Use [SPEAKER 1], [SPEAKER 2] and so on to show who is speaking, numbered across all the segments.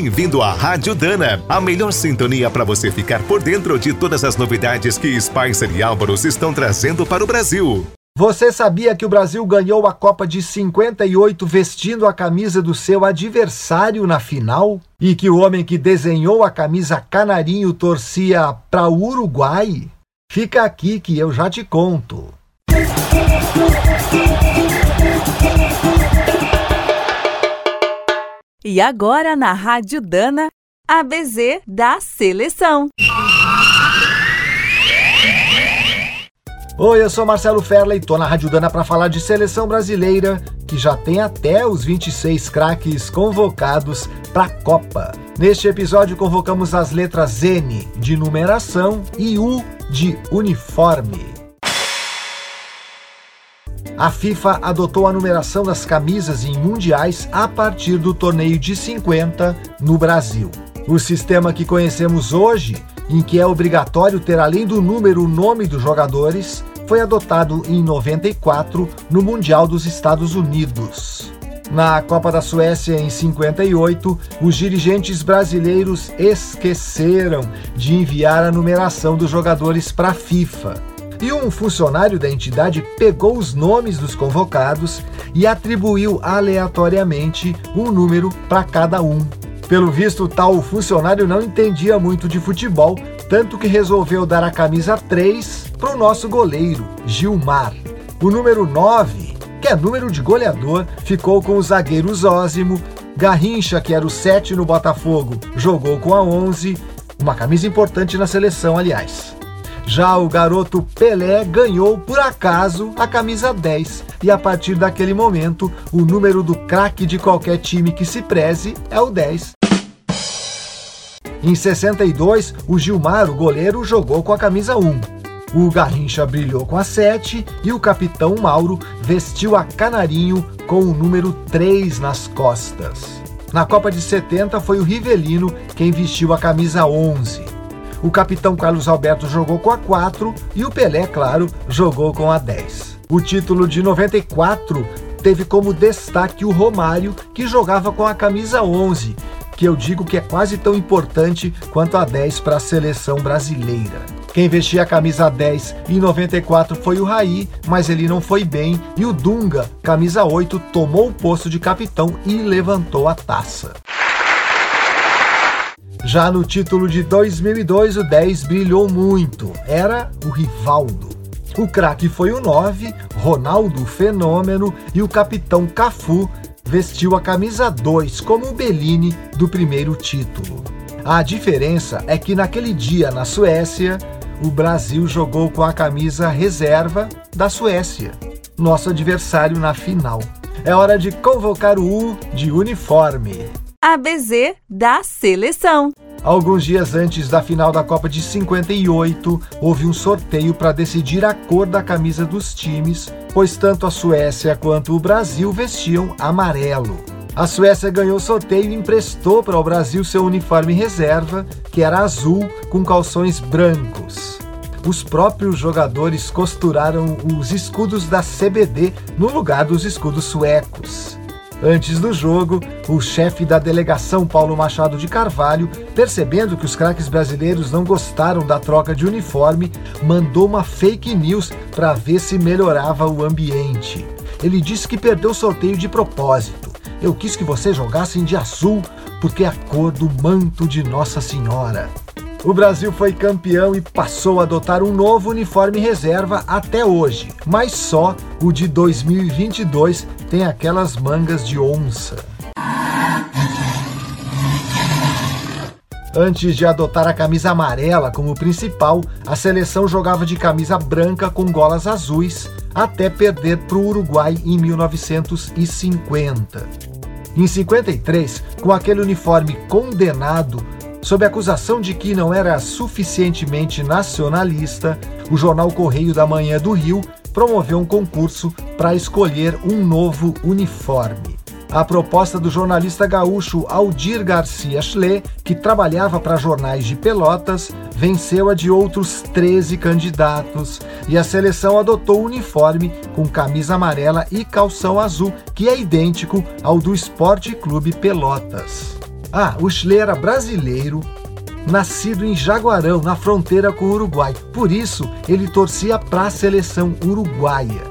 [SPEAKER 1] Bem-vindo à Rádio Dana, a melhor sintonia para você ficar por dentro de todas as novidades que Spicer e Álvaros estão trazendo para o Brasil.
[SPEAKER 2] Você sabia que o Brasil ganhou a Copa de 58 vestindo a camisa do seu adversário na final? E que o homem que desenhou a camisa canarinho torcia para o Uruguai? Fica aqui que eu já te conto.
[SPEAKER 3] E agora na Rádio Dana, a BZ da Seleção.
[SPEAKER 2] Oi, eu sou Marcelo Ferla e tô na Rádio Dana para falar de seleção brasileira, que já tem até os 26 craques convocados para a Copa. Neste episódio convocamos as letras N de numeração e U de uniforme. A FIFA adotou a numeração das camisas em mundiais a partir do torneio de 50 no Brasil. O sistema que conhecemos hoje em que é obrigatório ter além do número o nome dos jogadores, foi adotado em 94 no Mundial dos Estados Unidos. Na Copa da Suécia em 58, os dirigentes brasileiros esqueceram de enviar a numeração dos jogadores para a FIFA. E um funcionário da entidade pegou os nomes dos convocados e atribuiu aleatoriamente um número para cada um. Pelo visto, tal funcionário não entendia muito de futebol, tanto que resolveu dar a camisa 3 para o nosso goleiro, Gilmar. O número 9, que é número de goleador, ficou com o zagueiro Zózimo. Garrincha, que era o 7 no Botafogo, jogou com a 11, uma camisa importante na seleção, aliás. Já o garoto Pelé ganhou, por acaso, a camisa 10. E a partir daquele momento, o número do craque de qualquer time que se preze é o 10. Em 62, o Gilmar, o goleiro, jogou com a camisa 1. O Garrincha brilhou com a 7 e o capitão Mauro vestiu a Canarinho com o número 3 nas costas. Na Copa de 70 foi o Rivelino quem vestiu a camisa 11. O capitão Carlos Alberto jogou com a 4 e o Pelé, claro, jogou com a 10. O título de 94 teve como destaque o Romário, que jogava com a camisa 11 que eu digo que é quase tão importante quanto a 10 para a seleção brasileira. Quem vestia a camisa 10 em 94 foi o Raí, mas ele não foi bem, e o Dunga, camisa 8, tomou o posto de capitão e levantou a taça. Já no título de 2002, o 10 brilhou muito. Era o Rivaldo. O craque foi o 9, Ronaldo Fenômeno e o capitão Cafu, vestiu a camisa 2 como o Bellini do primeiro título. A diferença é que naquele dia na Suécia, o Brasil jogou com a camisa reserva da Suécia, nosso adversário na final. É hora de convocar o U de uniforme.
[SPEAKER 3] ABZ da seleção.
[SPEAKER 2] Alguns dias antes da final da Copa de 58, houve um sorteio para decidir a cor da camisa dos times, pois tanto a Suécia quanto o Brasil vestiam amarelo. A Suécia ganhou o sorteio e emprestou para o Brasil seu uniforme reserva, que era azul com calções brancos. Os próprios jogadores costuraram os escudos da CBD no lugar dos escudos suecos. Antes do jogo, o chefe da delegação, Paulo Machado de Carvalho, percebendo que os craques brasileiros não gostaram da troca de uniforme, mandou uma fake news para ver se melhorava o ambiente. Ele disse que perdeu o sorteio de propósito. Eu quis que vocês jogassem de azul, porque é a cor do manto de Nossa Senhora. O Brasil foi campeão e passou a adotar um novo uniforme reserva até hoje, mas só o de 2022 tem aquelas mangas de onça. Antes de adotar a camisa amarela como principal, a seleção jogava de camisa branca com golas azuis, até perder para o Uruguai em 1950. Em 53, com aquele uniforme condenado, Sob a acusação de que não era suficientemente nacionalista, o jornal Correio da Manhã do Rio promoveu um concurso para escolher um novo uniforme. A proposta do jornalista gaúcho Aldir Garcia Schle, que trabalhava para jornais de Pelotas, venceu a de outros 13 candidatos e a seleção adotou o uniforme com camisa amarela e calção azul, que é idêntico ao do Esporte Clube Pelotas. Ah, o Schley era brasileiro, nascido em Jaguarão, na fronteira com o Uruguai. Por isso, ele torcia para a seleção uruguaia.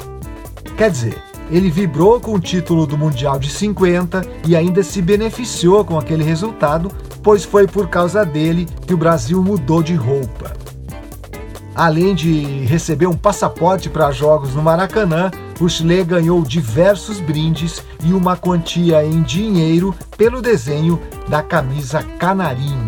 [SPEAKER 2] Quer dizer, ele vibrou com o título do Mundial de 50 e ainda se beneficiou com aquele resultado, pois foi por causa dele que o Brasil mudou de roupa. Além de receber um passaporte para jogos no Maracanã, Chile ganhou diversos brindes e uma quantia em dinheiro pelo desenho da camisa canarinho.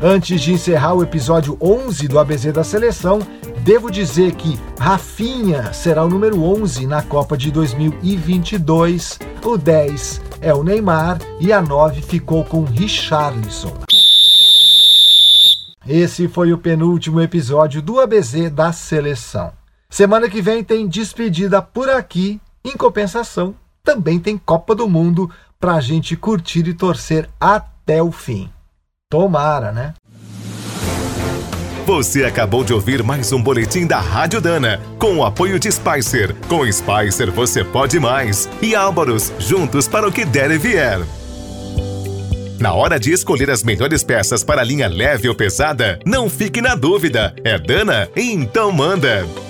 [SPEAKER 2] Antes de encerrar o episódio 11 do ABZ da Seleção, devo dizer que Rafinha será o número 11 na Copa de 2022, o 10 é o Neymar e a 9 ficou com Richarlison. Esse foi o penúltimo episódio do ABZ da Seleção. Semana que vem tem despedida por aqui. Em compensação, também tem Copa do Mundo para a gente curtir e torcer até o fim. Tomara, né?
[SPEAKER 1] Você acabou de ouvir mais um boletim da Rádio Dana, com o apoio de Spicer. Com Spicer você pode mais. E Álvaros, juntos para o que der e vier. Na hora de escolher as melhores peças para a linha leve ou pesada, não fique na dúvida. É Dana? Então manda!